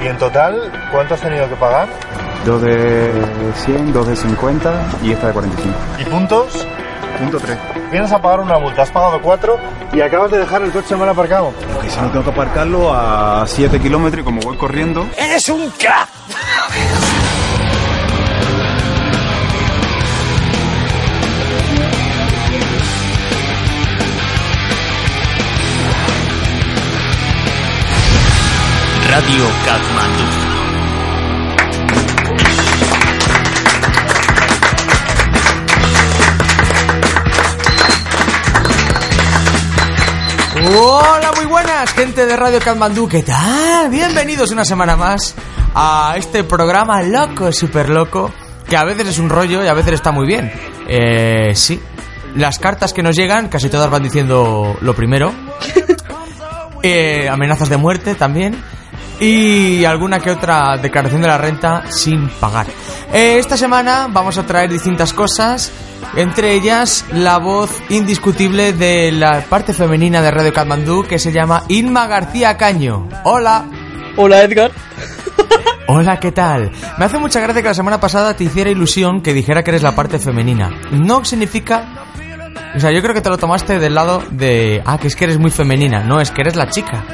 ¿Y en total cuánto has tenido que pagar? Dos de 100, dos de 50 y esta de 45. ¿Y puntos? Punto 3. Vienes a pagar una multa, has pagado cuatro y acabas de dejar el coche mal aparcado. Que si no tengo que aparcarlo a 7 kilómetros y como voy corriendo... ¡Eres un crack! Radio Kathmandu. Hola, muy buenas, gente de Radio Kathmandu, ¿qué tal? Bienvenidos una semana más a este programa loco, súper loco, que a veces es un rollo y a veces está muy bien. Eh, sí, las cartas que nos llegan, casi todas van diciendo lo primero. Eh, amenazas de muerte también. Y alguna que otra declaración de la renta sin pagar. Eh, esta semana vamos a traer distintas cosas, entre ellas la voz indiscutible de la parte femenina de Radio Katmandú que se llama Inma García Caño. Hola. Hola Edgar. Hola, ¿qué tal? Me hace mucha gracia que la semana pasada te hiciera ilusión que dijera que eres la parte femenina. No significa... O sea, yo creo que te lo tomaste del lado de... Ah, que es que eres muy femenina. No, es que eres la chica.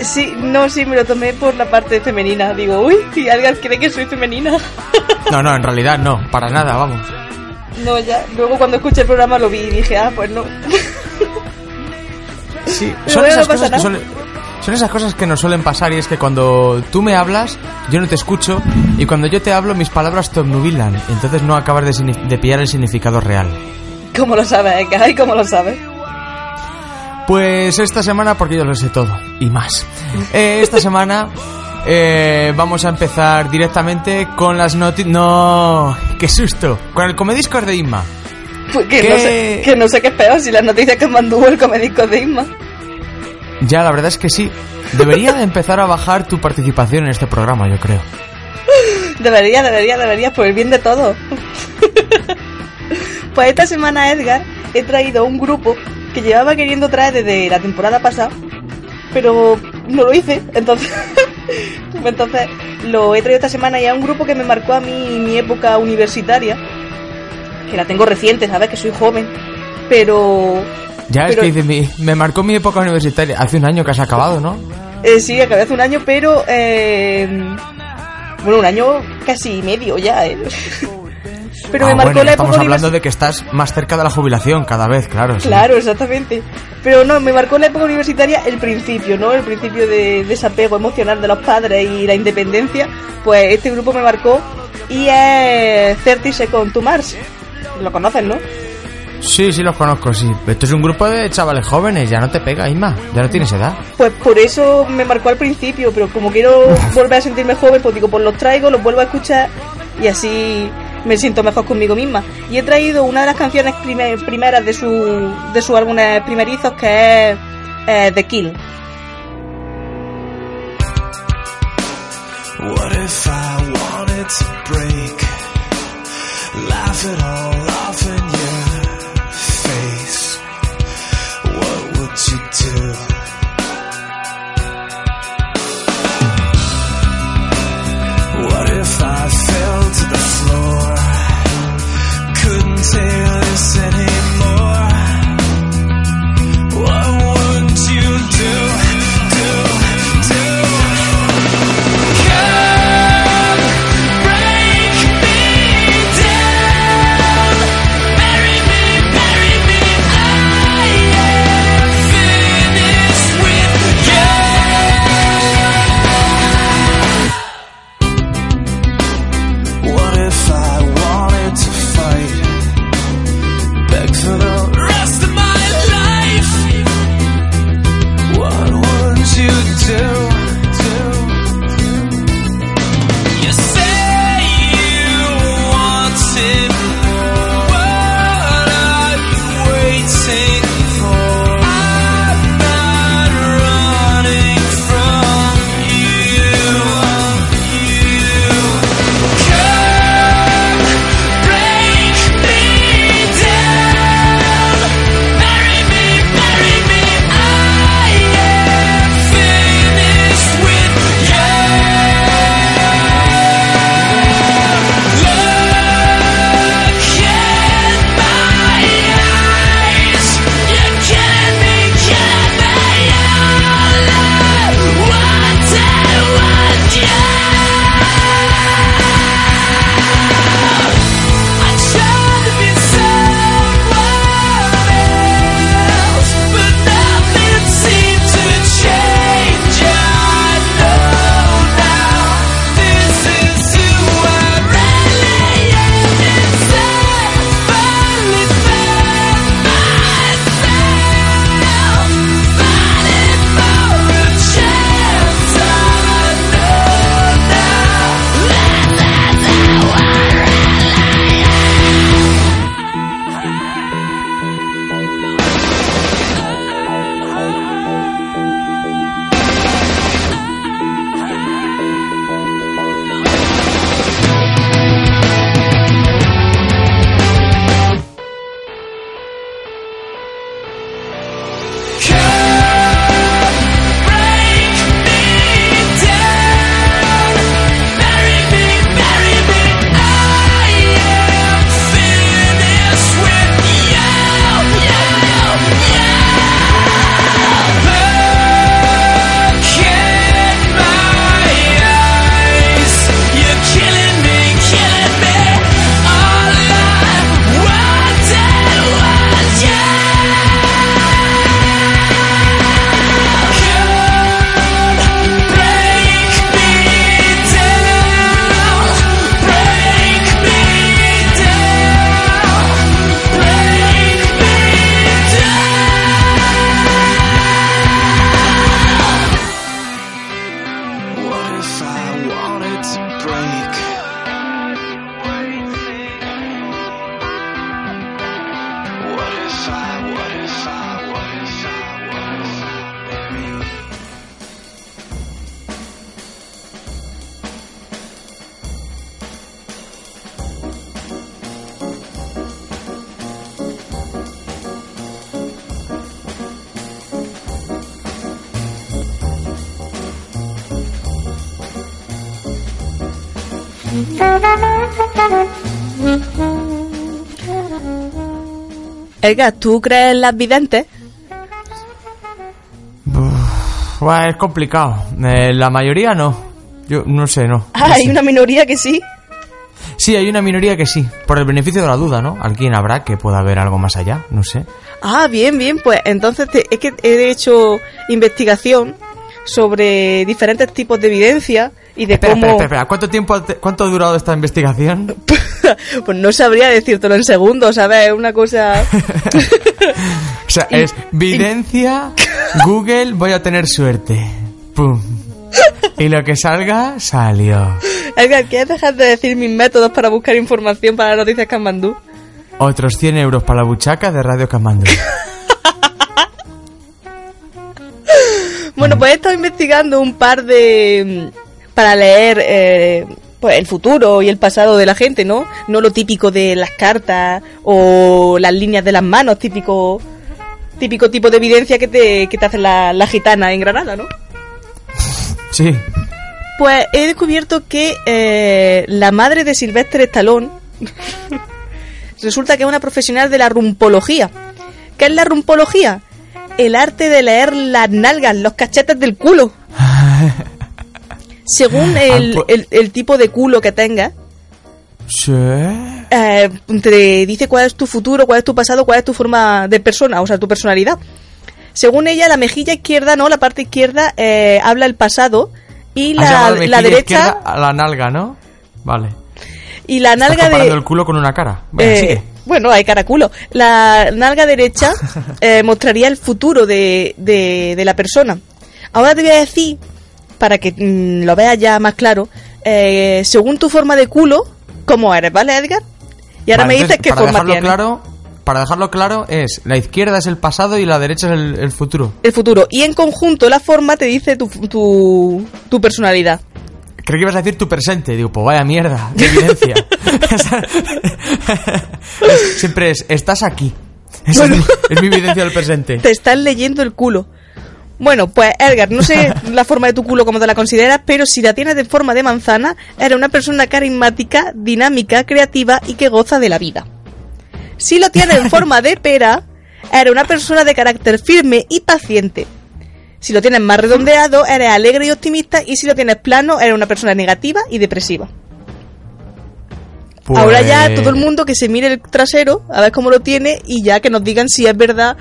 Sí, no, sí, me lo tomé por la parte femenina. Digo, uy, si Edgar cree que soy femenina. No, no, en realidad no, para nada, vamos. No, ya. Luego cuando escuché el programa lo vi y dije, ah, pues no. Sí, son esas, no cosas que suelen, son esas cosas que nos suelen pasar y es que cuando tú me hablas, yo no te escucho y cuando yo te hablo, mis palabras te obnubilan entonces no acabas de, de pillar el significado real. ¿Cómo lo sabes? ¿Y cómo lo sabes? Pues esta semana, porque yo lo sé todo y más. Eh, esta semana eh, vamos a empezar directamente con las noticias. No, qué susto. Con el comediscos de Inma. Pues que, ¿Qué? no sé, que no sé qué es peor, si las noticias que mandó el comedisco de Isma. Ya, la verdad es que sí. Debería de empezar a bajar tu participación en este programa, yo creo. Debería, debería, debería, por el bien de todos. pues esta semana, Edgar, he traído un grupo que llevaba queriendo traer desde la temporada pasada, pero no lo hice, entonces... entonces lo he traído esta semana y es un grupo que me marcó a mí mi época universitaria, que la tengo reciente, ¿sabes? Que soy joven, pero... Ya, es que me marcó mi época universitaria. Hace un año que has acabado, ¿no? Eh, sí, acabé hace un año, pero... eh, bueno, un año casi medio ya, ¿eh? Pero Ah, me marcó bueno, la estamos época hablando universitaria. de que estás más cerca de la jubilación cada vez, claro. sí. Claro, exactamente. Pero no, me marcó en la época universitaria el principio, ¿no? El principio de desapego emocional de los padres y la independencia. Pues este grupo me marcó y es 30 Seconds to Mars. Lo conoces, ¿no? Sí, sí los conozco, sí. Esto es un grupo de chavales jóvenes, ya no te pega, Isma. Ya no tienes edad. Pues por eso me marcó al principio, pero como quiero volver a sentirme joven, pues digo, pues los traigo, los vuelvo a escuchar y así me siento mejor conmigo misma. Y he traído una de las canciones prime- primeras de su, de sus álbumes primerizos que es eh, The Kill. Break? All face. What would you do? Edgar, ¿tú crees en las videntes? Es complicado. Eh, la mayoría no. Yo no sé, no. Ah, No hay sé. una minoría que sí. Sí, hay una minoría que sí. Por el beneficio de la duda, ¿no? Alguien habrá que pueda ver algo más allá, no sé. Ah, bien, bien, pues entonces te- es que he hecho investigación sobre diferentes tipos de evidencia y de Espera, cómo... espera, espera. ¿Cuánto tiempo ha- cuánto ha durado esta investigación? pues no sabría decírtelo en segundos, ¿sabes? Es una cosa... O sea, es videncia, Google, voy a tener suerte. Pum. Y lo que salga, salió. Edgar, ¿quieres dejar de decir mis métodos para buscar información para las noticias Kanmandú? Otros 100 euros para la buchaca de Radio Camando. Bueno, pues he estado investigando un par de... para leer eh, pues el futuro y el pasado de la gente, ¿no? No lo típico de las cartas o las líneas de las manos, típico típico tipo de evidencia que te, que te hacen la, la gitana en Granada, ¿no? Sí. Pues he descubierto que eh, la madre de Silvestre Stallone resulta que es una profesional de la rumpología. ¿Qué es la rumpología? El arte de leer las nalgas, los cachetes del culo. Según el, Ah, el- el tipo de culo que tengas, Sí. eh, te dice cuál es tu futuro, cuál es tu pasado, cuál es tu forma de persona, o sea, tu personalidad. Según ella, la mejilla izquierda, no, la parte izquierda eh, habla el pasado y la, la derecha a la nalga, ¿no? Vale. y la Estás nalga comparando de el culo con una cara. Bueno, eh, sigue. bueno, hay cara culo. La nalga derecha eh, mostraría el futuro de, de, de la persona. Ahora te voy a decir, para que mm, lo veas ya más claro, eh, según tu forma de culo, cómo eres, ¿vale, Edgar? Y ahora Vale, me dices entonces, qué para forma tienes. claro, Para dejarlo claro, es la izquierda es el pasado y la derecha es el, el futuro. El futuro. Y en conjunto la forma te dice tu, tu, tu personalidad. Creo que ibas a decir tu presente. Digo, pues vaya mierda, de evidencia. Siempre es, estás aquí. Esa es, mi, es mi evidencia del presente. Te están leyendo el culo. Bueno, pues Edgar, no sé la forma de tu culo como te la consideras, pero si la tienes de forma de manzana, eres una persona carismática, dinámica, creativa y que goza de la vida. Si lo tienes en forma de pera, eres una persona de carácter firme y paciente. Si lo tienes más redondeado, eres alegre y optimista, y si lo tienes plano, eres una persona negativa y depresiva. Pues- Ahora ya todo el mundo que se mire el trasero, a ver cómo lo tiene, y ya que nos digan si es verdad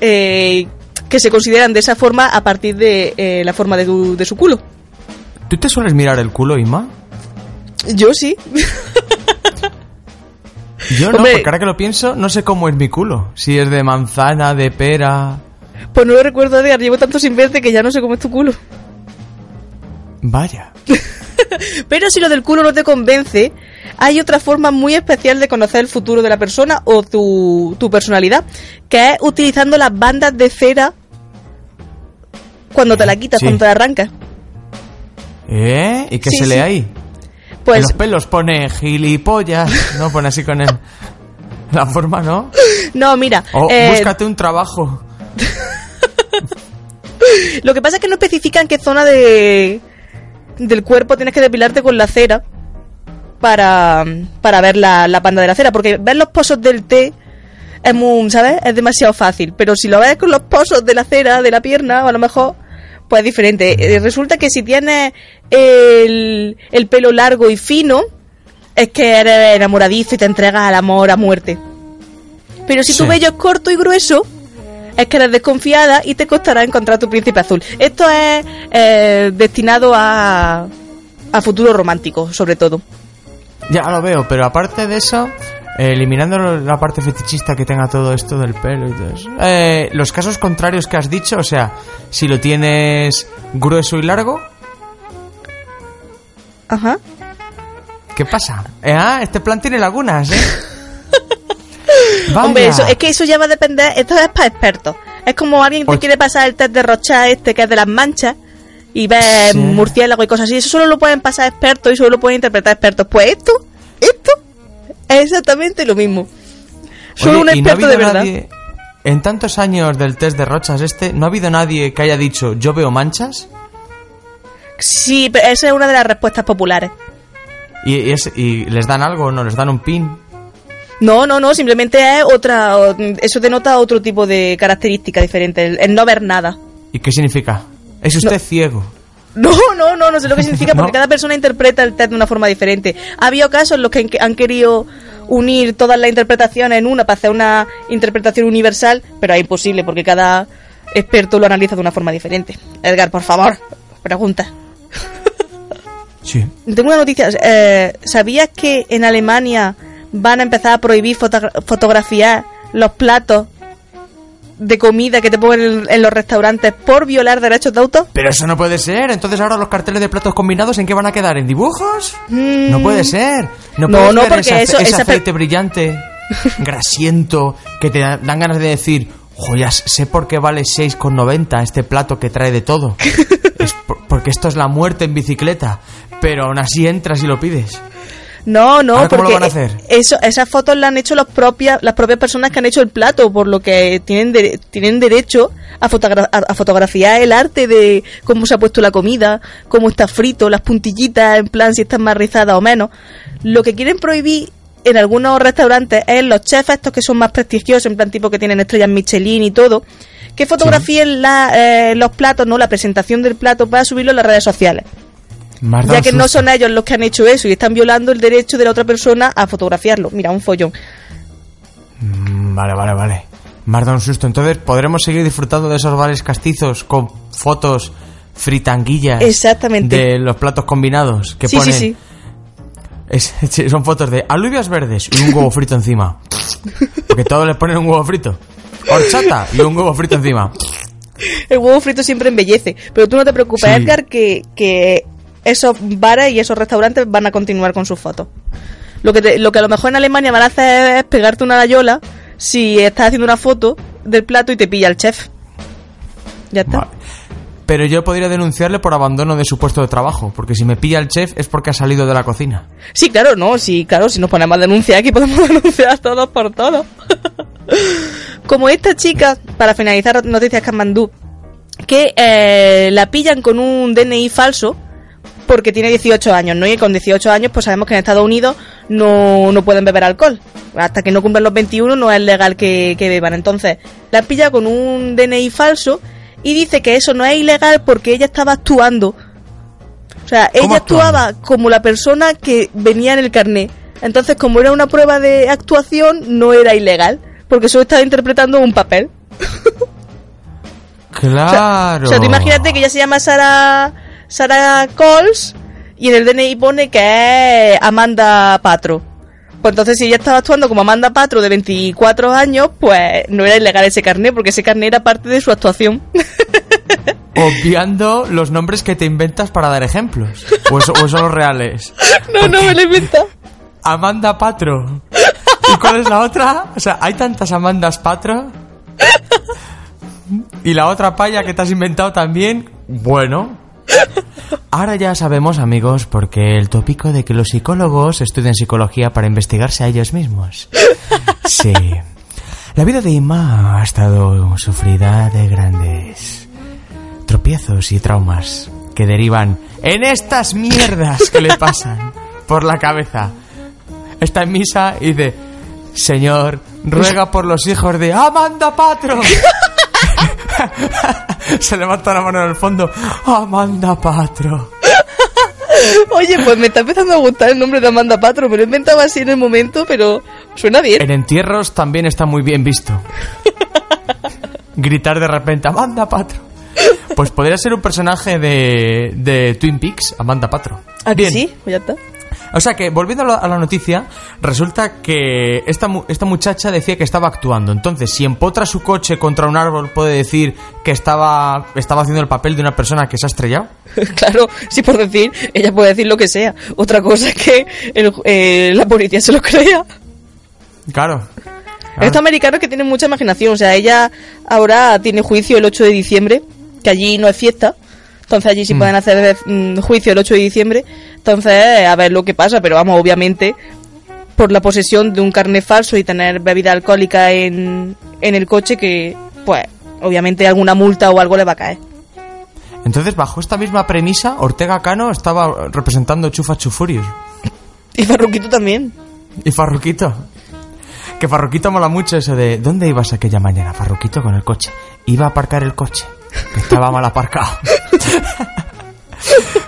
eh, que se consideran de esa forma a partir de eh, la forma de, tu- de su culo. ¿Tú te sueles mirar el culo, Ima? Yo sí. Yo no, Hombre. porque ahora que lo pienso, no sé cómo es mi culo. Si es de manzana, de pera. Pues no lo recuerdo, Edgar. Llevo tanto sin verte que ya no sé cómo es tu culo. Vaya. Pero si lo del culo no te convence, hay otra forma muy especial de conocer el futuro de la persona o tu, tu personalidad, que es utilizando las bandas de cera cuando te la quitas, Sí. cuando te la arrancas. ¿Eh? ¿Y qué Sí, se sí. lee ahí? Pues en los pelos pone gilipollas. No pone así con el... La forma, ¿no? no, mira, O eh, búscate un trabajo. lo que pasa es que no especifican qué zona de del cuerpo tienes que depilarte con la cera para, para ver la, la banda de la cera, porque ver los pozos del té es muy, ¿sabes? Es demasiado fácil, pero si lo ves con los pozos de la cera, de la pierna, a lo mejor pues es diferente. Eh, Resulta que si tienes el, el pelo largo y fino, es que eres enamoradizo y te entregas al amor a muerte. Pero si tu vello es corto y grueso, es que eres desconfiada y te costará encontrar tu príncipe azul. Esto es eh, destinado a, a futuro romántico, sobre todo. Ya lo veo, pero aparte de eso, eh, eliminando la parte fetichista que tenga todo esto del pelo y todo eso. eh, los casos contrarios que has dicho, o sea, si lo tienes grueso y largo, Ajá. ¿Qué pasa? Eh, ah, este plan tiene lagunas, ¿eh? Hombre, eso, es que eso ya va a depender, esto es para expertos. Es como alguien te Oye. quiere pasar el test de Rochat este que es de las manchas y ves Sí. murciélago y cosas así. Eso solo lo pueden pasar expertos y solo lo pueden interpretar expertos. Pues esto, esto es exactamente lo mismo. Solo Oye, un ¿y no ha experto de verdad. nadie- en tantos años del test de Rochas este, ¿no ha habido nadie que haya dicho yo veo manchas? Sí, pero esa es una de las respuestas populares. ¿Y, y es- y les dan algo o no? ¿Les dan un pin? No, no, no, simplemente es otra. Eso denota otro tipo de característica diferente, el, el no ver nada. ¿Y qué significa? ¿Es usted ciego? No, no, no, no sé lo que significa porque No. cada persona interpreta el test de una forma diferente. Ha habido casos en los que han- querido unir todas las interpretaciones en una para hacer una interpretación universal, pero es imposible porque cada experto lo analiza de una forma diferente. Edgar, por favor, pregunta. Sí. Tengo una noticia. eh, ¿Sabías que en Alemania van a empezar a prohibir fotogra- fotografiar los platos de comida que te ponen en, los restaurantes por violar derechos de autor? Pero eso no puede ser. Entonces ahora los carteles de platos combinados, ¿en qué van a quedar? ¿En dibujos? Mm. No puede ser. No, No, no, porque ese, eso- ese esa aceite brillante, grasiento, que te dan dan ganas de decir, joyas, sé por qué vale 6,90 este plato que trae de todo. es por- porque esto es la muerte en bicicleta. Pero aún así entras y lo pides. No, no, ¿Ahora cómo porque hacer? Eso, esas fotos las han hecho los propias, las propias personas que han hecho el plato, por lo que tienen, tienen derecho a, fotogra- a, a fotografiar el arte de cómo se ha puesto la comida, cómo está frito, las puntillitas, en plan si están más rizadas o menos. Lo que quieren prohibir en algunos restaurantes es los chefs estos que son más prestigiosos, en plan tipo que tienen estrellas Michelin y todo, que fotografíen la- eh, los platos, no la presentación del plato para subirlo en las redes sociales. Ya que no son ellos los que han hecho eso y están violando el derecho de la otra persona a fotografiarlo. Mira, un follón. Mm, Vale, vale, vale. Dado un susto. Entonces podremos seguir disfrutando de esos bares castizos con fotos fritanguillas. Exactamente. De los platos combinados que Sí, ponen. sí, sí. Es- son fotos de alubias verdes y un huevo frito encima. Porque todos les ponen un huevo frito. Horchata y un huevo frito encima. El huevo frito siempre embellece. Pero tú no te preocupes, Sí. Edgar, que, que esos bares y esos restaurantes van a continuar con sus fotos. Lo que, te- lo que a lo mejor en Alemania van a hacer es pegarte una rayola si estás haciendo una foto del plato y te pilla el chef. Ya está. Vale. Pero yo podría denunciarle por abandono de su puesto de trabajo. Porque si me pilla el chef es porque ha salido de la cocina. Sí, claro, no, sí, claro, si nos ponemos a denunciar aquí podemos denunciar todos por todos. Como esta chica, para finalizar Noticias Kamandú, que eh, la pillan con un DNI falso porque tiene 18 años, ¿no? Y con 18 años, pues sabemos que en Estados Unidos no, no pueden beber alcohol. Hasta que no cumplan los 21 no es legal que, que beban. Entonces, la pilla con un DNI falso y dice que eso no es ilegal porque ella estaba actuando. O sea, ¿Cómo ella actuaba como la persona que venía en el carnet. Entonces, como era una prueba de actuación, no era ilegal. Porque solo estaba interpretando un papel. O sea, Claro. O sea, tú imagínate que ella se llama Sara, Sara Coles y en el DNI pone que es Amanda Patro. Pues entonces, si ella estaba actuando como Amanda Patro de 24 años, pues no era ilegal ese carnet, porque ese carnet era parte de su actuación. Obviando los nombres que te inventas para dar ejemplos. O, eso- o son los reales. no, no me lo inventa. Amanda Patro. ¿Y cuál es la otra? O sea, hay tantas Amandas Patro. Y la otra paya que te has inventado también. Bueno. Ahora ya sabemos, amigos, porque el tópico de que los psicólogos estudian psicología para investigarse a ellos mismos. Sí. La vida de Inma ha estado sufrida de grandes tropiezos y traumas que derivan en estas mierdas que le pasan por la cabeza. Está en misa y dice, Señor, ruega por los hijos de Amanda Patro. Se levanta la mano en el fondo, Amanda Patro. Oye, pues me está empezando a gustar el nombre de Amanda Patro. Me lo he inventado así en el momento, pero suena bien. En entierros también está muy bien visto. Gritar de repente, Amanda Patro. Pues podría ser un personaje de, de Twin Peaks, Amanda Patro. ¿A que Bien. sí? Pues ya está. O sea que, volviendo a la, a la noticia, resulta que esta, mu- esta muchacha decía que estaba actuando. Entonces, si empotra su coche contra un árbol, puede decir que estaba, estaba haciendo el papel de una persona que se ha estrellado. claro, sí por decir, ella puede decir lo que sea. Otra cosa es que el- eh, la policía se lo crea. Claro. Estos americanos que tienen mucha imaginación. O sea, ella ahora tiene juicio el 8 de diciembre, que allí no es fiesta. Entonces allí sí Mm. pueden hacer mm, juicio el 8 de diciembre. Entonces, a ver lo que pasa. Pero vamos, obviamente, por la posesión de un carnet falso y tener bebida alcohólica en, en el coche, que, pues, obviamente alguna multa o algo le va a caer. Entonces, bajo esta misma premisa, Ortega Cano estaba representando Chufa Chufurios. Y Farruquito también. Y Farruquito. Que Farruquito mola mucho eso de ¿Dónde ibas aquella mañana, Farruquito, con el coche? Iba a aparcar el coche. Que estaba mal aparcado.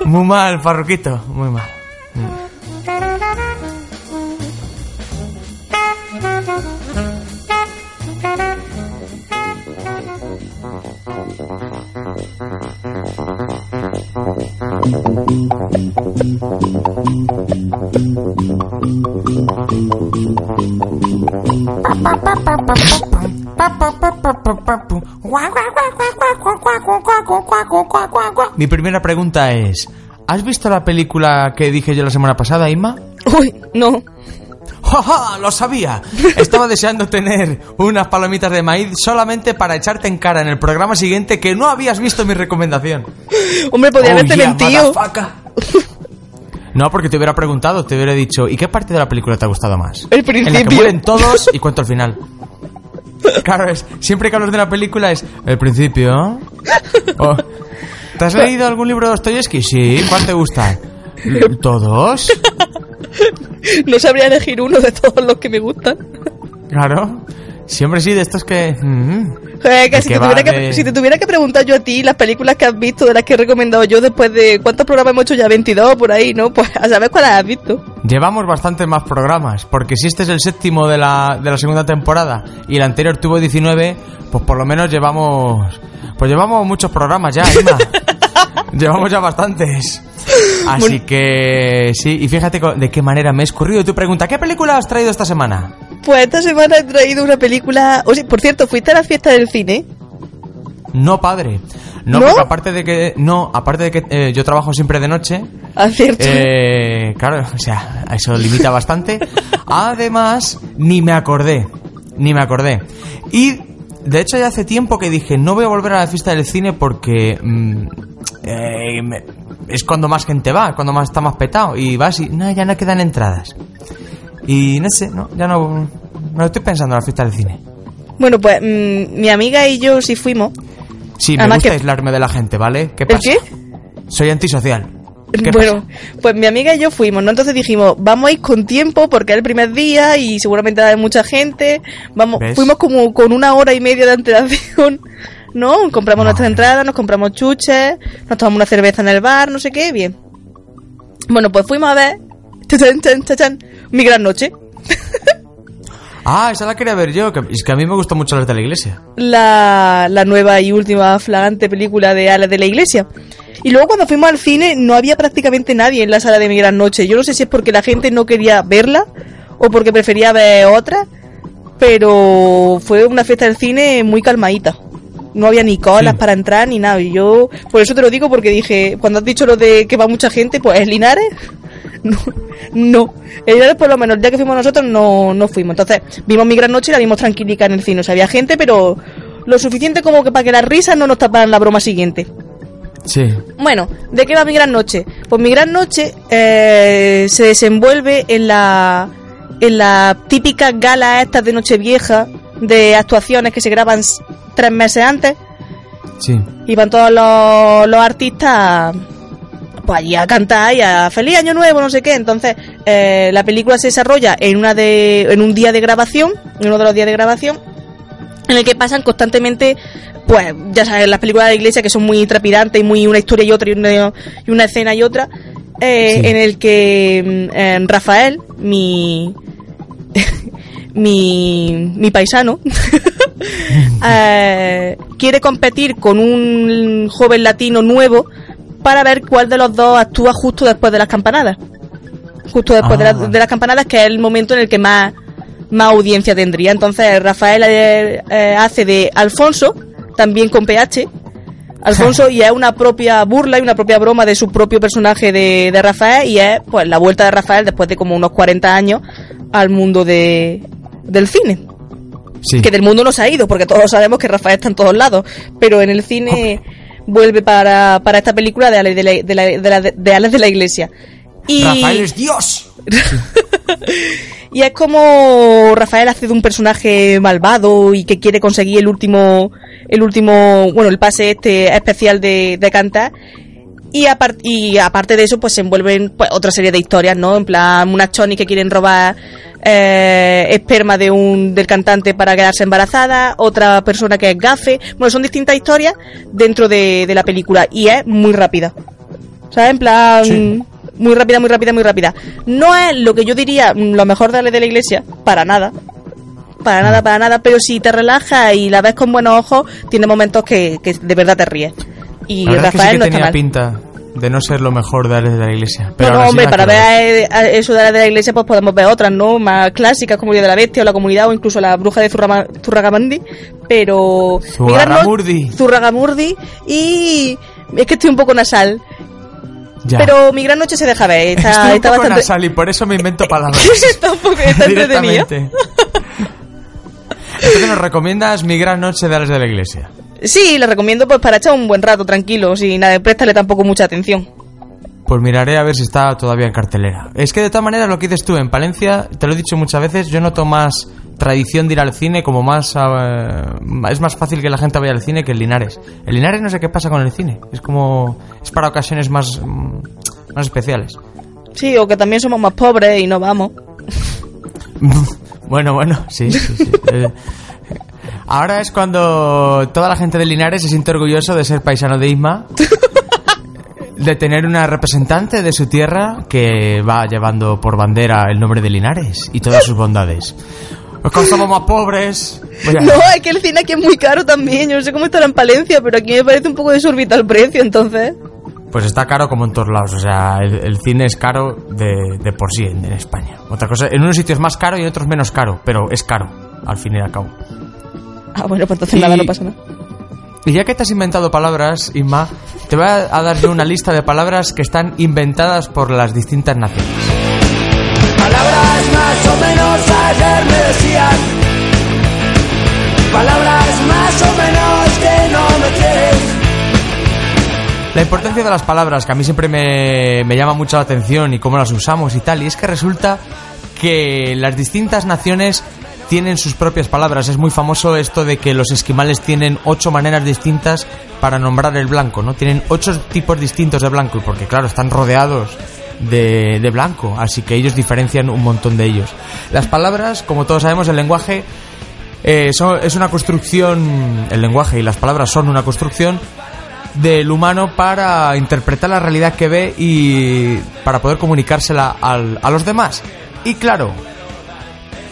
muy mal, Farruquito. Muy mal. Mi primera pregunta es ¿Has visto la película que dije yo la semana pasada, Inma? Uy, no. ¡Ja, ja! ¡Lo sabía! Estaba deseando tener unas palomitas de maíz solamente para echarte en cara en el programa siguiente que no habías visto mi recomendación. Hombre, podría Oh, haberte yeah, mentido. No, porque te hubiera preguntado, te hubiera dicho, ¿y qué parte de la película te ha gustado más? El En la que principio. mueren todos y cuento el final. Claro, es, siempre que hablas de la película es el principio. O, ¿Te has leído algún libro de Dostoyevsky? Sí, ¿cuál te gusta? ¿Todos? No sabría elegir uno de todos los que me gustan. Claro. Siempre sí, de estos que... mm, Eh, que si, que te que, de- si te tuviera que preguntar yo a ti las películas que has visto, de las que he recomendado yo después de... ¿Cuántos programas hemos hecho ya? 22 por ahí, ¿no? Pues a saber cuáles has visto. Llevamos bastantes más programas, porque si este es el séptimo de la, de la segunda temporada y el anterior tuvo 19, pues por lo menos llevamos... Pues llevamos muchos programas ya, llevamos ya bastantes. Así que sí, y fíjate de qué manera me he escurrido tu pregunta. ¿Qué película has traído esta semana? Pues esta semana he traído una película... Oye, por cierto, ¿fuiste a la fiesta del cine? No, padre. No, ¿No? porque aparte de que... No, aparte de que eh, yo trabajo siempre de noche, Ah, cierto. Eh, claro, o sea, eso limita bastante. Además, ni me acordé, ni me acordé. Y, de hecho, ya hace tiempo que dije, no voy a volver a la fiesta del cine porque mm, eh, me- es cuando más gente va, cuando más está más petado. Y vas y, no, ya no quedan entradas. Y no sé, no, ya no, no estoy pensando en la fiesta del cine. Bueno, pues mm, mi amiga y yo sí fuimos. Sí, me Además gusta que- aislarme de la gente, ¿vale? ¿Qué ¿El pasa? qué? Soy antisocial. ¿Qué bueno, pues mi amiga y yo fuimos, ¿no? Entonces dijimos, vamos a ir con tiempo porque es el primer día y seguramente va a haber mucha gente. Vamos, ¿Ves? fuimos como con una hora y media de antelación, ¿no? Compramos Madre. nuestra entrada, nos compramos chuches, nos tomamos una cerveza en el bar, no sé qué, bien. Bueno, pues fuimos a ver, chachan, chan, chachan, mi gran noche. Ah, esa la quería ver yo, que es que a mí me gustó mucho las de la iglesia. la, la nueva y última flagrante película de Alas de la Iglesia. Y luego cuando fuimos al cine no había prácticamente nadie en la sala de Mi Gran Noche. Yo no sé si es porque la gente no quería verla o porque prefería ver otra, pero fue una fiesta del cine muy calmadita. No había ni colas Sí. para entrar ni nada. Y yo, por eso te lo digo, porque dije, cuando has dicho lo de que va mucha gente, pues es Linares. No, no. El por lo menos, el día que fuimos nosotros, no, no fuimos. Entonces, vimos mi gran noche y la vimos tranquilica en el cine. O sea, había gente, pero lo suficiente como que para que las risas no nos taparan la broma siguiente. Sí. Bueno, ¿de qué va mi gran noche? Pues mi gran noche eh, se desenvuelve en la en la típica gala estas de Nochevieja de actuaciones que se graban tres meses antes Sí. y van todos los, los artistas pues allí a cantar y a feliz año nuevo no sé qué entonces eh, la película se desarrolla en una de en un día de grabación en uno de los días de grabación en el que pasan constantemente pues ya sabes las películas de la iglesia que son muy trepidantes y muy una historia y otra y una, y una escena y otra eh, Sí. en el que mm, eh, Rafael mi mi, mi paisano eh, quiere competir con un joven latino nuevo para ver cuál de los dos actúa justo después de las campanadas. Justo después de, Ah. la- de las campanadas, que es el momento en el que más, más audiencia tendría. Entonces, Rafael eh, eh, hace de Alfonso, también con PH. Alfonso, y es una propia burla y una propia broma de su propio personaje de, de Rafael, y es pues la vuelta de Rafael después de como unos 40 años al mundo de, del cine Sí. que del mundo no se ha ido, porque todos sabemos que Rafael está en todos lados, pero en el cine vuelve para, para esta película de Alex de la, de la- de la- de Alex de la Iglesia. Y, Rafael es Dios. y es como Rafael hace de un personaje malvado y que quiere conseguir el último, el último, bueno, el pase este especial de, de cantar. Y, y aparte de eso, pues se envuelven pues, otra serie de historias, ¿no? En plan, unas chonis que quieren robar eh, esperma de un, del cantante para quedarse embarazada, otra persona que es gafe. Bueno, son distintas historias dentro de, de la película y es muy rápida. ¿Sabes? En plan, Sí. muy rápida, muy rápida, muy rápida. No es lo que yo diría mm, lo mejor de la de la iglesia, para nada. Para nada, para nada, pero si te relajas y la ves con buenos ojos, tiene momentos que, que de verdad te ríes. Y La verdad es que sí Rafael que no tenía mal. pinta de no ser lo mejor de Alex de la Iglesia. Pero no, hombre, para ver eh, eso de la de la iglesia, pues podemos ver otras, ¿no? Más clásicas, como el Día de la Bestia o La Comunidad o incluso La Bruja de Zurrama- Zurragamandi. Pero. Zurragamurdi. Zurragamurdi. Y. Es que estoy un poco nasal. Ya. Pero mi gran noche se deja ver. Está, Estoy un está poco bastante. nasal y por eso me invento palabras. está un poco está. Directamente. Entonces nos recomiendas Mi Gran Noche de Alex de la Iglesia. Sí, le recomiendo pues para echar un buen rato tranquilo, sin nada, préstale tampoco mucha atención. Pues miraré a ver si está todavía en cartelera. Es que de todas maneras lo que dices tú, en Palencia, te lo he dicho muchas veces, yo noto más tradición de ir al cine como más... eh, es más fácil que la gente vaya al cine que en Linares. En Linares no sé qué pasa con el cine. Es como... Es para ocasiones más, mm, más especiales. Sí, o que también somos más pobres y no vamos. Bueno, bueno, sí, sí, sí. Ahora es cuando toda la gente de Linares se siente orgulloso de ser paisano de Isma, de tener una representante de su tierra que va llevando por bandera el nombre de Linares y todas sus bondades. Es que somos más pobres. A- No, es que el cine aquí es muy caro también. Yo no sé cómo estará en Palencia, pero aquí me parece un poco desorbitado el precio, entonces. Pues está caro como en todos lados. O sea, el, el cine es caro de, de por sí en, en España. Otra cosa, en unos sitios más caro y en otros menos caro, pero es caro, al fin y al cabo. Ah, bueno, pues entonces Y- nada, no pasa nada. Y ya que te has inventado palabras, Inma, te voy a dar yo una lista de palabras que están inventadas por las distintas naciones. Palabras más o menos ayer me decían Palabras más o menos que no me quieres La importancia de las palabras, que a mí siempre me, me llama mucho la atención y cómo las usamos y tal, y es que resulta que las distintas naciones tienen sus propias palabras. Es muy famoso esto de que los esquimales tienen ocho maneras distintas para nombrar el blanco, ¿no? Tienen ocho tipos distintos de blanco, porque claro, están rodeados de, de blanco, así que ellos diferencian un montón de ellos. Las palabras, como todos sabemos, el lenguaje eh, son- es una construcción, el lenguaje y las palabras son una construcción del humano para interpretar la realidad que ve y para poder comunicársela al- a los demás. Y claro,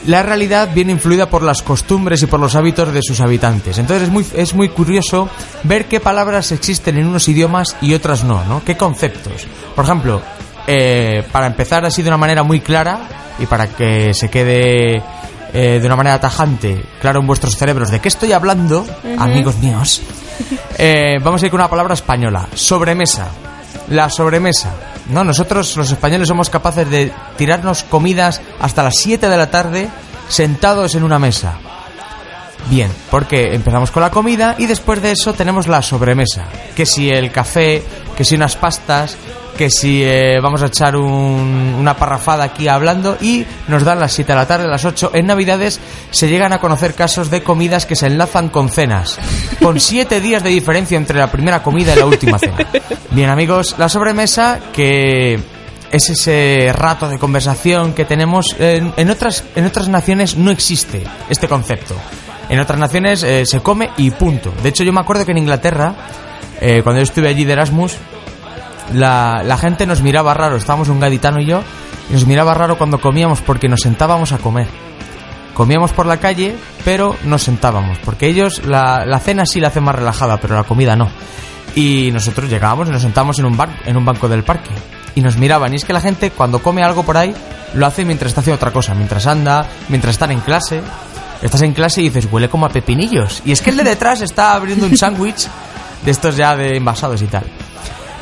la realidad viene influida por las costumbres y por los hábitos de sus habitantes. Entonces es muy, es muy curioso ver qué palabras existen en unos idiomas y otras no, ¿no? ¿Qué conceptos? Por ejemplo, eh, para empezar así de una manera muy clara y para que se quede eh, de una manera tajante claro en vuestros cerebros de qué estoy hablando, amigos míos, eh, vamos a ir con una palabra española, sobremesa. La sobremesa. No, nosotros los españoles somos capaces de tirarnos comidas hasta las 7 de la tarde sentados en una mesa. Bien, porque empezamos con la comida y después de eso tenemos la sobremesa. Que si el café, que si unas pastas, que si eh, vamos a echar un- una parrafada aquí hablando y nos dan las 7 de la tarde, las 8. En Navidades se llegan a conocer casos de comidas que se enlazan con cenas, con 7 días de diferencia entre la primera comida y la última cena. Bien amigos, la sobremesa que es ese rato de conversación que tenemos. En, en otras, en otras naciones no existe este concepto. En otras naciones eh, se come y punto. De hecho, yo me acuerdo que en Inglaterra, eh, cuando yo estuve allí de Erasmus, la, la gente nos miraba raro. Estábamos un gaditano y yo, y nos miraba raro cuando comíamos porque nos sentábamos a comer. comíamos por la calle, pero nos sentábamos, porque ellos la, la cena sí la hacen más relajada, pero la comida no. Y nosotros llegábamos y nos sentábamos en un, bar, en un banco del parque. Y nos miraban. Y es que la gente cuando come algo por ahí, lo hace mientras está haciendo otra cosa. Mientras anda, mientras están en clase. Estás en clase y dices, huele como a pepinillos. Y es que el de detrás está abriendo un sándwich de estos ya de envasados y tal.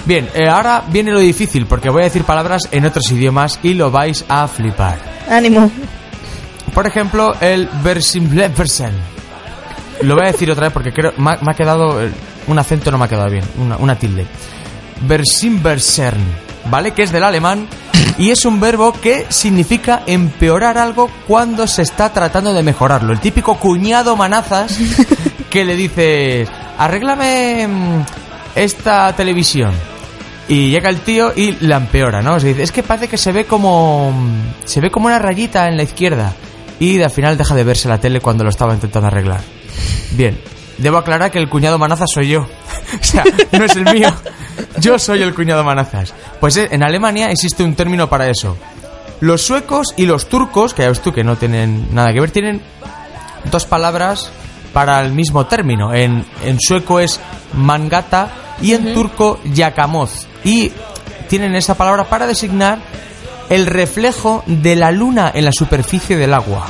Bien, eh, ahora viene lo difícil porque voy a decir palabras en otros idiomas y lo vais a flipar. Ánimo. Por ejemplo, el Versimplefsen. Lo voy a decir otra vez porque creo me ha, me ha quedado eh, un acento no me ha quedado bien, una, una tilde. Versimbersern, ¿vale? Que es del alemán y es un verbo que significa empeorar algo cuando se está tratando de mejorarlo. El típico cuñado manazas que le dices, arréglame mm, esta televisión. Y llega el tío y la empeora, ¿no? Se dice, es que parece que se ve como. Se ve como una rayita en la izquierda. Y al final deja de verse la tele cuando lo estaba intentando arreglar. Bien, debo aclarar que el cuñado manazas soy yo. o sea, no es el mío. Yo soy el cuñado manazas. Pues eh, en Alemania existe un término para eso. Los suecos y los turcos, que ya ves tú que no tienen nada que ver, tienen dos palabras para el mismo término. En, en sueco es mangata y en turco yakamoz. Y tienen esa palabra para designar el reflejo de la luna en la superficie del agua.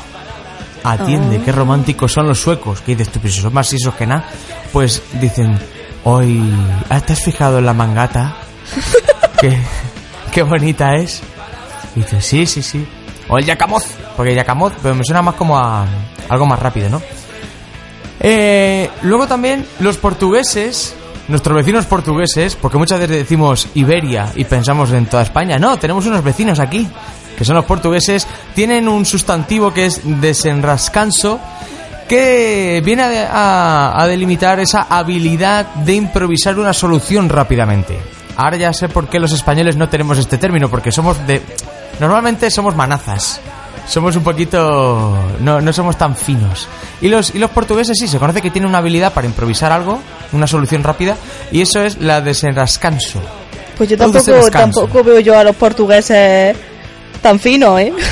Atiende, qué románticos son los suecos. Que dices tú, si son más sisos que nada. Pues dicen, hoy, ¿ah, ¿te has fijado en la mangata? qué, qué bonita es. Y dices, sí, sí, sí. O el yakamoz, porque yakamoz, pero me suena más como a algo más rápido, ¿no? Eh, luego también los portugueses, nuestros vecinos portugueses, porque muchas veces decimos Iberia y pensamos en toda España. No, tenemos unos vecinos aquí, que son los portugueses, tienen un sustantivo que es desenrascanso, que viene a, a delimitar esa habilidad de improvisar una solución rápidamente. Ahora ya sé por qué los españoles no tenemos este término, porque somos de... Normalmente somos manazas. Somos un poquito... No, no somos tan finos. Y los, y los portugueses sí, se conoce que tienen una habilidad para improvisar algo, una solución rápida, y eso es la desenrascanso. Pues yo tampoco, tampoco veo yo a los portugueses tan finos, ¿eh?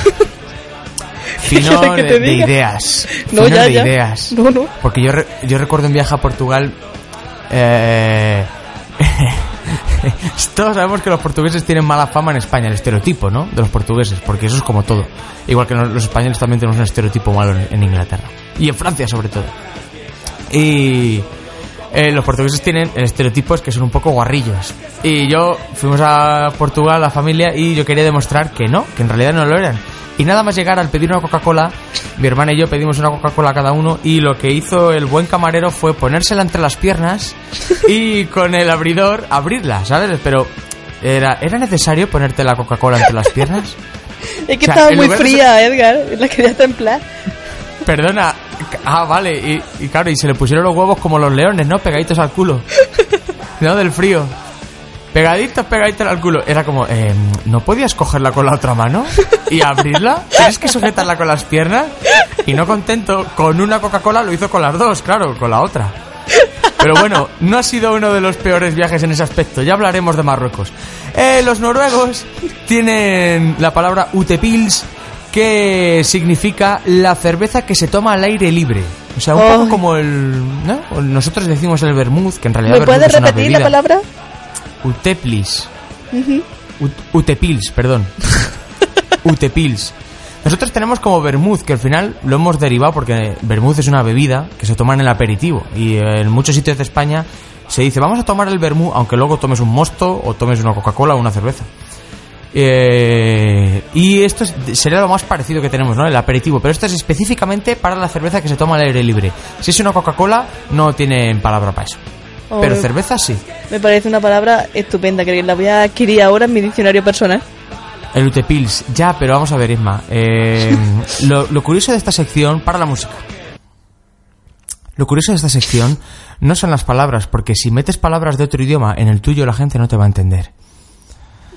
Fino ¿Qué de, de ideas. No, ya, de ya. ideas. No, no. Porque yo, re- yo recuerdo un viaje a Portugal. Eh, todos sabemos que los portugueses tienen mala fama en España, el estereotipo, ¿no? De los portugueses, porque eso es como todo. Igual que los españoles también tenemos un estereotipo malo en, Inglaterra. Y en Francia, sobre todo. Y eh, los portugueses tienen el estereotipo es que son un poco guarrillos. Y yo fuimos a Portugal, la familia, y yo quería demostrar que no, que en realidad no lo eran. Y nada más llegar al pedir una Coca-Cola, mi hermana y yo pedimos una Coca-Cola cada uno y lo que hizo el buen camarero fue ponérsela entre las piernas y con el abridor abrirla, ¿sabes? Pero era, ¿era necesario ponerte la Coca-Cola entre las piernas? Es que O sea, estaba muy lugar de fría, Edgar. La quería templar. Perdona. Ah, vale. Y, claro, y se le pusieron los huevos como los leones, ¿no? Pegaditos al culo. ¿No? Del frío. Pegaditos, pegaditos al culo. Era como, eh, ¿no podías cogerla con la otra mano? ¿Y abrirla? ¿Tienes que sujetarla con las piernas? Y no contento con una Coca-Cola, lo hizo con las dos, claro, con la otra. Pero bueno, no ha sido uno de los peores viajes en ese aspecto. Ya hablaremos de Marruecos. Eh, los noruegos tienen la palabra utepils, que significa la cerveza que se toma al aire libre. O sea, un poco Ay. como el... ¿no? Nosotros decimos el vermouth, que en realidad ¿Me puedes repetir la palabra? Uteplis. Ut- utepils, perdón. Utepils. Nosotros tenemos como vermouth, que al final lo hemos derivado porque vermouth es una bebida que se toma en el aperitivo. Y eh, en muchos sitios de España se dice, vamos a tomar el vermouth, aunque luego tomes un mosto o tomes una Coca-Cola o una cerveza. Eh, y esto es- sería lo más parecido que tenemos, ¿no? El aperitivo. Pero esto es específicamente para la cerveza que se toma al aire libre. Si es una Coca-Cola, no tienen palabra para eso. Pero Oh, cerveza sí. Me parece una palabra estupenda, que la voy a adquirir ahora en mi diccionario personal. El Utepils, ya, pero vamos a ver, Isma. eh, lo, lo curioso de esta sección, para la música. Lo curioso de esta sección no son las palabras, porque si metes palabras de otro idioma en el tuyo, la gente no te va a entender.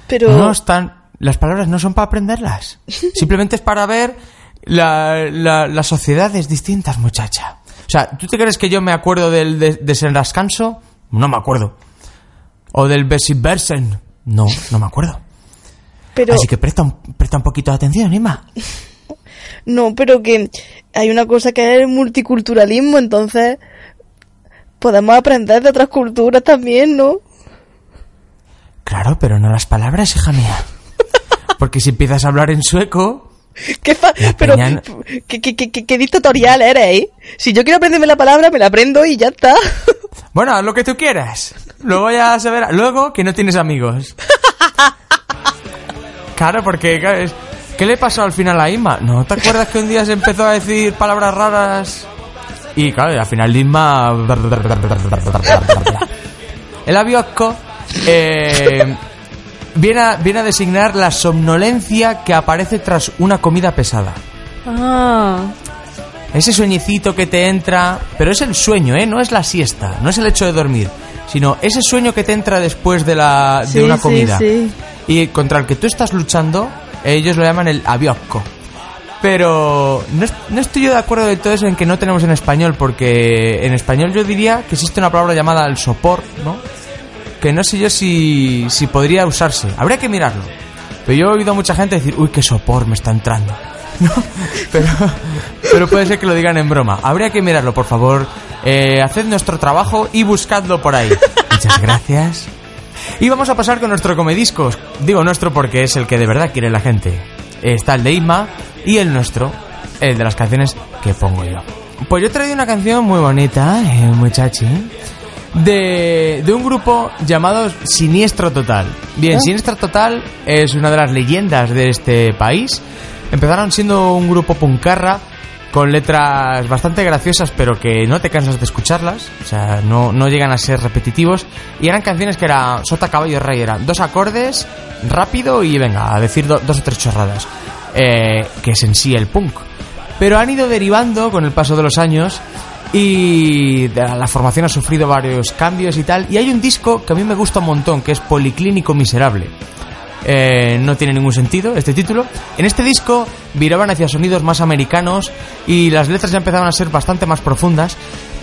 Pero No están. Las palabras no son para aprenderlas. Simplemente es para ver la- la- las sociedades distintas, muchacha. O sea, ¿tú te crees que yo me acuerdo del de- desenrascanso? No me acuerdo. O del Besibersen. No, no me acuerdo. pero Así que presta un, presta un poquito de atención, Isma. No, pero que hay una cosa que es el multiculturalismo, entonces podemos aprender de otras culturas también, ¿no? Claro, pero no las palabras, hija mía. Porque si empiezas a hablar en sueco, ¿Qué fa- pero peña- ¿qué, qué, qué, qué- qué dictatorial eres, eh? Si yo quiero aprenderme la palabra, me la aprendo y ya está. bueno, haz lo que tú quieras. Luego ya se verá. Luego que no tienes amigos. Claro, porque ¿qué le pasó al final a Inma? ¿No te acuerdas que un día se empezó a decir palabras raras? Y claro, al final Inma... El abiosco eh, viene, a, viene a designar la somnolencia que aparece tras una comida pesada. Ah. Ese sueñecito que te entra, pero es el sueño, ¿eh? No es la siesta, no es el hecho de dormir, sino ese sueño que te entra después de la de una comida sí. y contra el que tú estás luchando, ellos lo llaman el abiosco. Pero no, no estoy yo de acuerdo de todo eso en que no tenemos en español, porque en español yo diría que existe una palabra llamada el sopor, ¿no? Que no sé yo si, si podría usarse. Habría que mirarlo. Pero yo he oído a mucha gente decir, uy, qué sopor me está entrando. ¿No? Pero, pero puede ser que lo digan en broma. Habría que mirarlo, por favor. Eh, haced nuestro trabajo y buscadlo por ahí. Muchas gracias. Y vamos a pasar con nuestro comediscos. Digo nuestro porque es el que de verdad quiere la gente. Está el de Isma y el nuestro, el de las canciones que pongo yo. Pues yo he traído una canción muy bonita, eh, muchachi, de, de un grupo llamado Siniestro Total. Bien, Siniestro Total es una de las leyendas de este país. Empezaron siendo un grupo puncarra con letras bastante graciosas, pero que no te cansas de escucharlas. O sea, no, no llegan a ser repetitivos. Y eran canciones que era Sota, Caballo, Rey. Eran dos acordes, rápido y venga, a decir do- dos o tres chorradas. Eh, que es en sí el punk. Pero han ido derivando con el paso de los años y la formación ha sufrido varios cambios y tal. Y hay un disco que a mí me gusta un montón, que es Policlínico Miserable. Eh, no tiene ningún sentido este título. En este disco viraban hacia sonidos más americanos y las letras ya empezaban a ser bastante más profundas.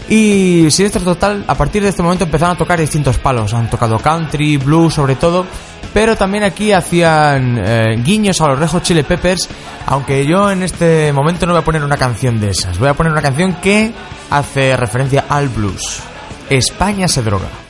Y Siniestro Total, a partir de este momento empezaron a tocar distintos palos. Han tocado country, blues sobre todo, pero también aquí hacían eh, guiños a los Rejo Chili Peppers, aunque yo en este momento no voy a poner una canción de esas. Voy a poner una canción que hace referencia al blues. España se droga.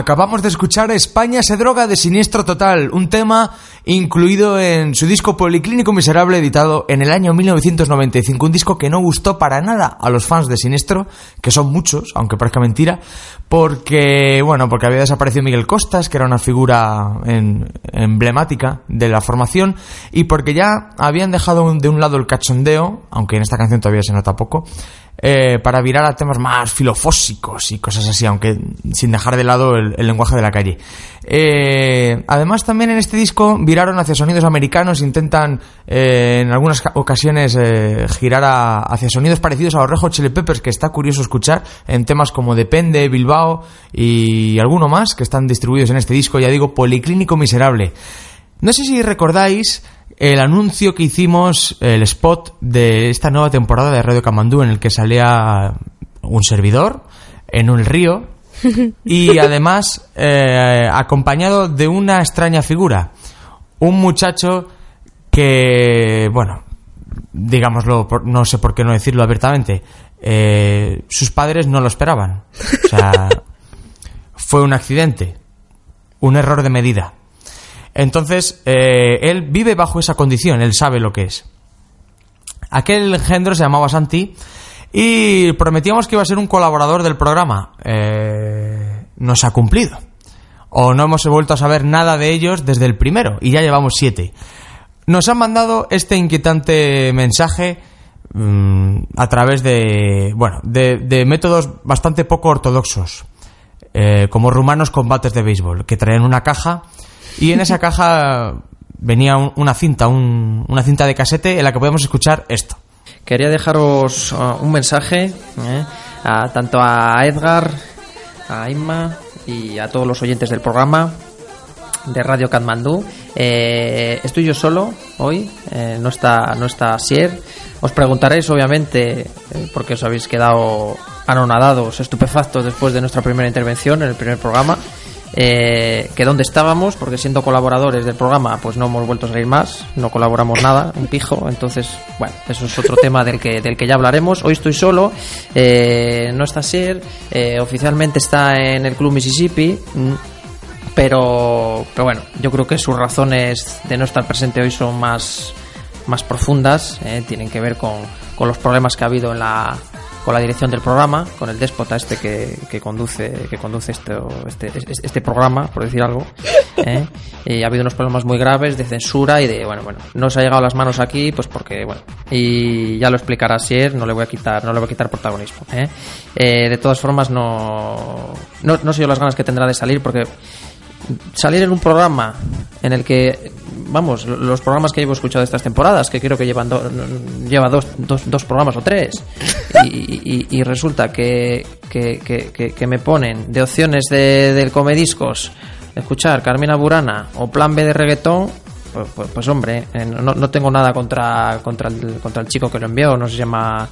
Acabamos de escuchar España se droga de Siniestro Total, un tema incluido en su disco Policlínico Miserable editado en el año 1995, un disco que no gustó para nada a los fans de Siniestro, que son muchos, aunque parezca mentira, porque bueno, porque había desaparecido Miguel Costas, que era una figura en- emblemática de la formación, y porque ya habían dejado de un lado el cachondeo, aunque en esta canción todavía se nota poco, eh, para virar a temas más filofósicos y cosas así, aunque sin dejar de lado el, lenguaje de la calle. Eh, además, también en este disco viraron hacia sonidos americanos, intentan eh, en algunas ca- ocasiones eh, girar hacia sonidos parecidos a los Red Hot Chili Peppers, que está curioso escuchar en temas como Depende, Bilbao y alguno más que están distribuidos en este disco, ya digo, Policlínico Miserable. No sé si recordáis el anuncio que hicimos, el spot de esta nueva temporada de Radio Camandú en el que salía un servidor en un río y además eh, acompañado de una extraña figura, un muchacho que, bueno, digámoslo, no sé por qué no decirlo abiertamente, eh, sus padres no lo esperaban. O sea, fue un accidente, un error de medida. Entonces, eh, él vive bajo esa condición, él sabe lo que es. Aquel engendro se llamaba Santi y prometíamos que iba a ser un colaborador del programa. Eh, no se ha cumplido. O no hemos vuelto a saber nada de ellos desde el primero y ya llevamos siete. Nos han mandado este inquietante mensaje mm, a través de, bueno, de, de métodos bastante poco ortodoxos, eh, como rumanos combates de béisbol, que traen una caja y en esa caja venía un- una cinta, un- una cinta de casete en la que podemos escuchar esto. Quería dejaros uh, un mensaje ¿eh? a, tanto a Edgar, a Inma y a todos los oyentes del programa de Radio Katmandú. Eh, estoy yo solo hoy, eh, no está no está Sier. Os preguntaréis, obviamente, eh, porque os habéis quedado anonadados, estupefactos después de nuestra primera intervención en el primer programa. Eh, que dónde estábamos, porque siendo colaboradores del programa, pues no hemos vuelto a salir más, no colaboramos nada, un pijo, entonces, bueno, eso es otro tema del que, del que ya hablaremos. Hoy estoy solo, eh, no está Sier, eh, oficialmente está en el Club Mississippi, mm, pero, pero bueno, yo creo que sus razones de no estar presente hoy son más, más profundas, eh, tienen que ver con, con los problemas que ha habido en la, con la dirección del programa, con el déspota este que, que conduce, que conduce este, este, este, este programa, por decir algo. ¿eh? Y ha habido unos problemas muy graves de censura y de, bueno, bueno, no se ha llegado a las manos aquí, pues porque, bueno, y ya lo explicará Sier, no le voy a quitar, no le voy a quitar protagonismo. ¿eh? Eh, de todas formas, no, no, no sé yo las ganas que tendrá de salir porque salir en un programa en el que vamos los programas que llevo escuchado estas temporadas que creo que llevan do- lleva dos, dos, dos programas o tres y, resulta que, que, que- que- que me ponen de opciones de, del comediscos escuchar Carmina Burana o Plan B de reggaetón pues, pues- pues, hombre eh, no, no tengo nada contra contra el, contra el chico que lo envió no se llama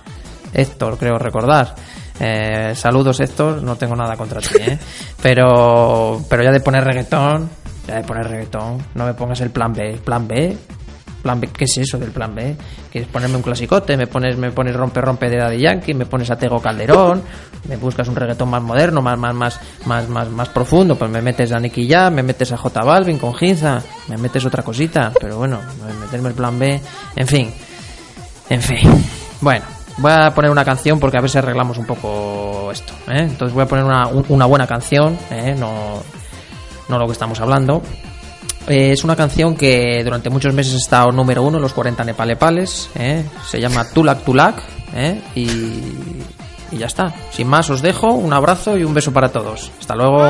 Héctor creo recordar eh, saludos Héctor, no tengo nada contra ti, ¿eh? Pero, pero ya de poner reggaetón, ya de poner reggaetón, no me pongas el plan B. ¿Plan B? ¿Plan B? ¿Qué es eso del plan B? ¿Quieres ponerme un clasicote? ¿Me pones, me pones rompe rompe de Daddy Yankee? ¿Me pones a Tego Calderón? ¿Me buscas un reggaetón más moderno, más, más, más, más, más, más profundo? Pues me metes a Nicky Jam, me metes a J Balvin con Ginza, me metes otra cosita, pero bueno, meterme el plan B, en fin. En fin. Bueno, voy a poner una canción porque a ver si arreglamos un poco esto. ¿eh? Entonces voy a poner una, un- una buena canción, ¿eh? no, no lo que estamos hablando. Eh, es una canción que durante muchos meses ha estado número uno en los 40 Nepalepales. ¿eh? Se llama Tulak Tulak. ¿eh? Y, y ya está. Sin más, os dejo. Un abrazo y un beso para todos. Hasta luego.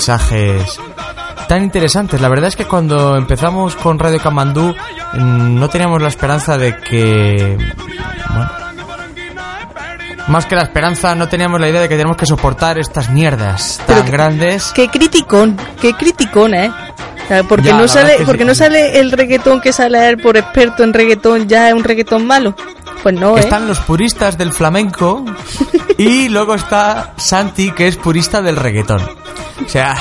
Mensajes tan interesantes. La verdad es que cuando empezamos con Radio Kamandú mm, no teníamos la esperanza de que... Bueno, más que la esperanza, no teníamos la idea de que tenemos que soportar estas mierdas tan que- grandes. Qué criticón, qué criticón, ¿eh? Porque Ya, no sale, porque sí. no sale el reggaetón que sale él por experto en reggaetón, ya es un reggaetón malo. Pues no, ¿eh? Están los puristas del flamenco y luego está Santi, que es purista del reggaetón. O sea,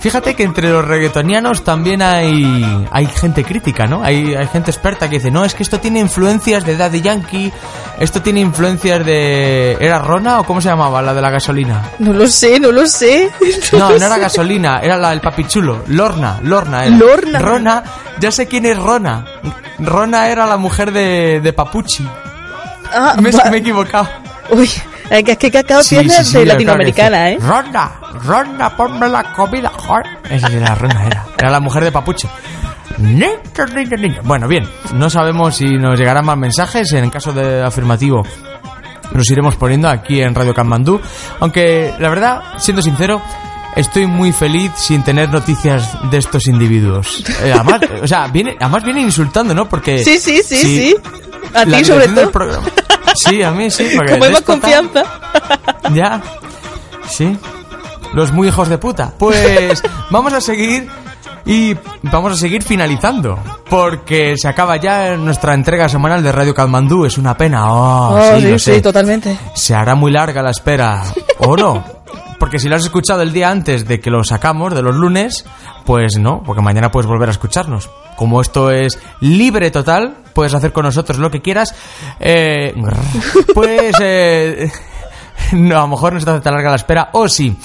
fíjate que entre los reggaetonianos también hay, hay gente crítica, ¿no? Hay, hay gente experta que dice, no, es que esto tiene influencias de Daddy Yankee, esto tiene influencias de... ¿Era Rona o cómo se llamaba la de la gasolina? No lo sé, no lo sé. No, no era sé. gasolina, era la del papichulo. Lorna, Lorna era. Lorna. Rona, ya sé quién es Rona. Rona era la mujer de, de Papuchi. Ah, Me, me he equivocado. Uy, es que, es que Cacao Sí, tiene sí, sí, de latinoamericana, ¿eh? Ronda, Ronda, ponme la comida, joder. Esa era la Ronda, era. Era la mujer de Papuche. Niño, niño, niño. Bueno, bien, no sabemos si nos llegarán más mensajes. En caso de afirmativo, los iremos poniendo aquí en Radio Kamandú. Aunque, la verdad, siendo sincero, estoy muy feliz sin tener noticias de estos individuos. Eh, además, o sea, viene, además vienen insultando, ¿no? Porque. Sí, sí, sí, si sí. A ti sobre todo. programa- Sí, a mí sí. porque Como déspota- confianza. ya. Sí. Los muy hijos de puta. Pues vamos a seguir y vamos a seguir finalizando. Porque se acaba ya nuestra entrega semanal de Radio Kalmandú. Es una pena. Oh, Oh, sí, sí, lo sí, sé. totalmente. Se hará muy larga la espera. ¿O no? Porque si lo has escuchado el día antes de que lo sacamos, de los lunes, pues no, porque mañana puedes volver a escucharnos. Como esto es libre total, puedes hacer con nosotros lo que quieras. Eh, pues eh, no, a lo mejor no se te hace tan larga la espera, o sí.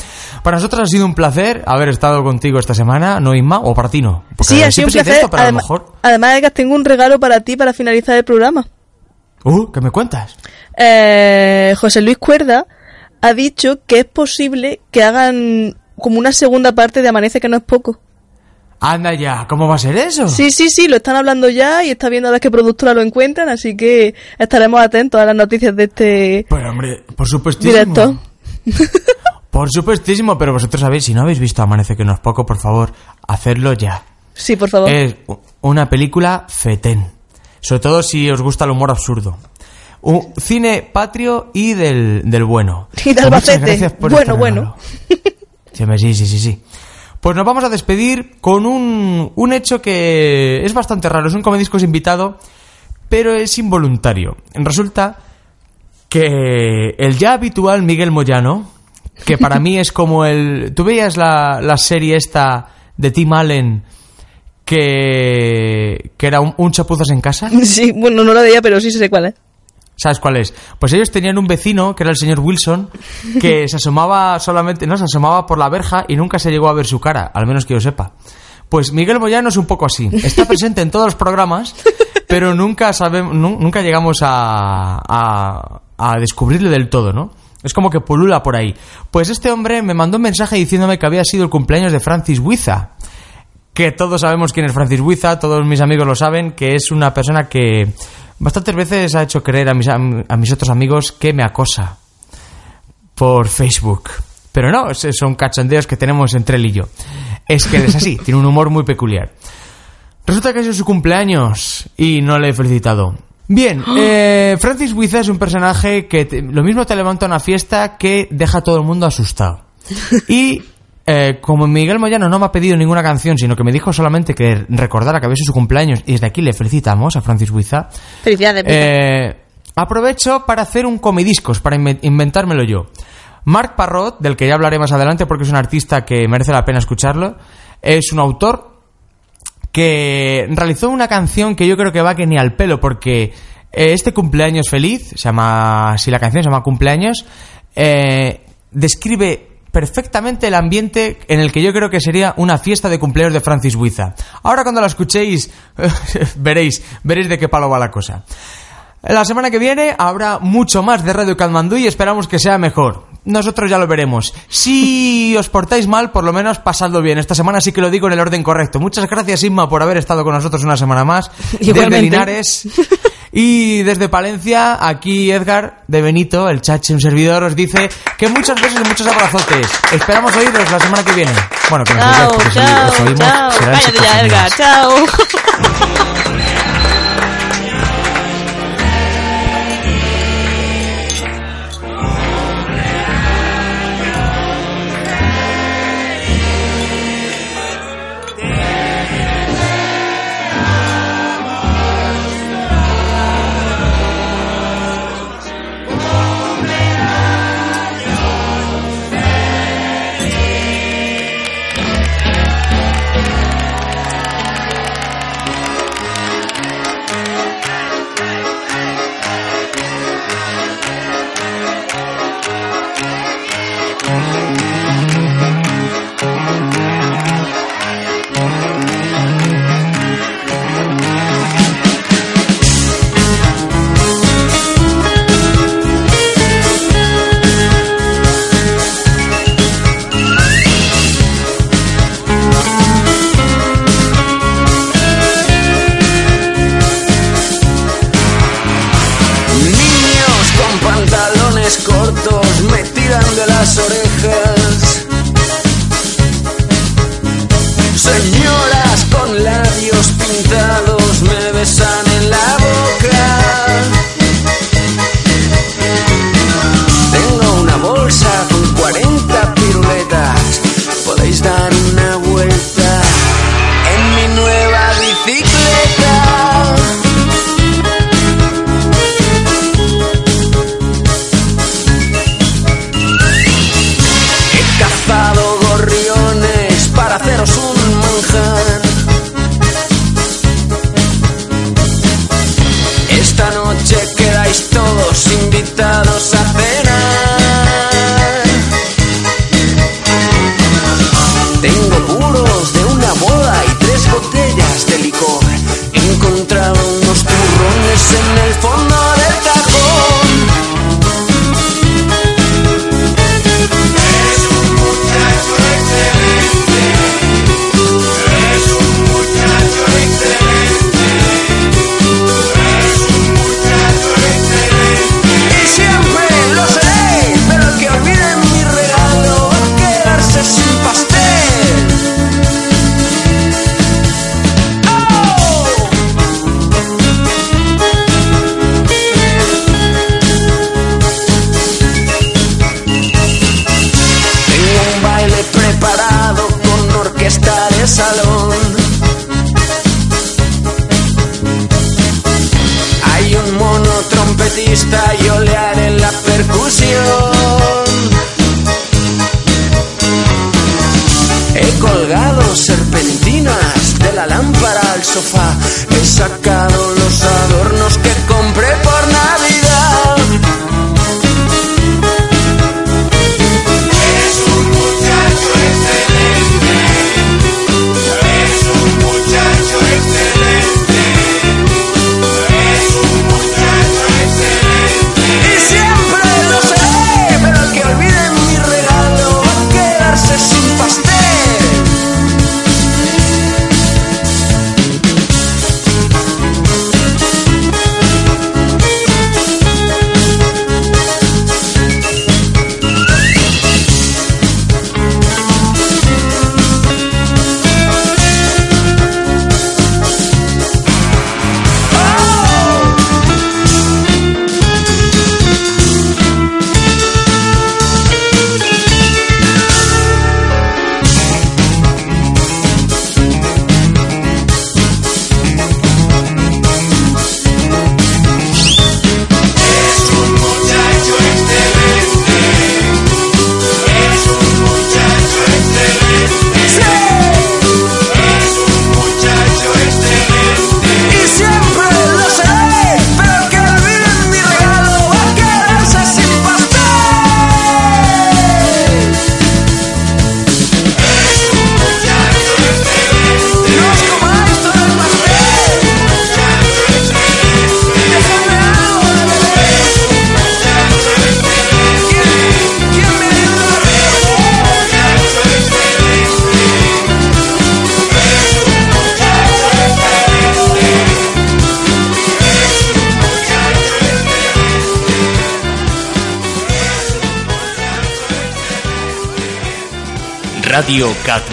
Para nosotros ha sido un placer haber estado contigo esta semana, ¿no, Inma? O para ti no. Sí, ha sido un placer. esto, pero a lo Además, mejor... además, Edgar, tengo un regalo para ti para finalizar el programa. Uh, ¿qué me cuentas? Eh, José Luis Cuerda ha dicho que es posible que hagan como una segunda parte de Amanece que no es poco. Anda ya, ¿cómo va a ser eso? Sí, sí, sí, lo están hablando ya y está viendo a ver qué productora lo encuentran, así que estaremos atentos a las noticias de este Pero hombre, por supuestísimo. directo. Por supuestísimo, pero vosotros sabéis, si no habéis visto Amanece que no es poco, por favor, hacedlo ya. Sí, por favor. Es una película fetén. Sobre todo si os gusta el humor absurdo. Un cine patrio y del, del bueno. Y de Pues Albacete. gracias por Bueno, bueno. Sí, sí, sí, sí. Pues nos vamos a despedir con un, un hecho que es bastante raro. Es un comediscos invitado, pero es involuntario. Resulta que el ya habitual Miguel Moyano, que para mí es como el... ¿Tú veías la, la serie esta de Tim Allen que, que era un, un chapuzas en casa? Sí, bueno, no lo veía, pero sí sé cuál es. ¿Sabes cuál es? Pues ellos tenían un vecino, que era el señor Wilson, que se asomaba solamente, no, se asomaba por la verja y nunca se llegó a ver su cara, al menos que yo sepa. Pues Miguel Moyano es un poco así. Está presente en todos los programas, pero nunca sabemos, nunca llegamos a, a, a descubrirle del todo, ¿no? Es como que pulula por ahí. Pues este hombre me mandó un mensaje diciéndome que había sido el cumpleaños de Francis Huiza. Que todos sabemos quién es Francis Huiza, todos mis amigos lo saben, que es una persona que bastantes veces ha hecho creer a mis, a mis otros amigos que me acosa por Facebook. Pero no, es- son cachondeos que tenemos entre él y yo. Es que él es así, tiene un humor muy peculiar. Resulta que sido su cumpleaños y no le he felicitado. Bien, eh, Francis Huiza es un personaje que te- lo mismo te levanta una fiesta que deja a todo el mundo asustado. Y eh, como Miguel Moyano no me ha pedido ninguna canción, sino que me dijo solamente que recordara que había sido su cumpleaños y desde aquí le felicitamos a Francis Huiza, Felicidades. Eh, aprovecho para hacer un comidiscos, para inven- inventármelo yo. Marc Parrot, del que ya hablaré más adelante porque es un artista que merece la pena escucharlo, es un autor que realizó una canción que yo creo que va que ni al pelo porque eh, este cumpleaños feliz, se llama, si la canción se llama cumpleaños, eh, describe perfectamente el ambiente en el que yo creo que sería una fiesta de cumpleaños de Francis Huiza. Ahora cuando la escuchéis veréis, veréis de qué palo va la cosa. La semana que viene habrá mucho más de Radio Katmandú y esperamos que sea mejor. Nosotros ya lo veremos. Si os portáis mal, por lo menos pasadlo bien. Esta semana sí que lo digo en el orden correcto. Muchas gracias, Inma, por haber estado con nosotros una semana más. Desde Igualmente. Linares. Y desde Palencia, aquí Edgar de Benito, el chache, un servidor, os dice que muchas besos y muchos abrazotes. Esperamos oíros la semana que viene. Bueno, que nos chao, chao, Cállate ya, Edgar. Chao. Radio Katmandú.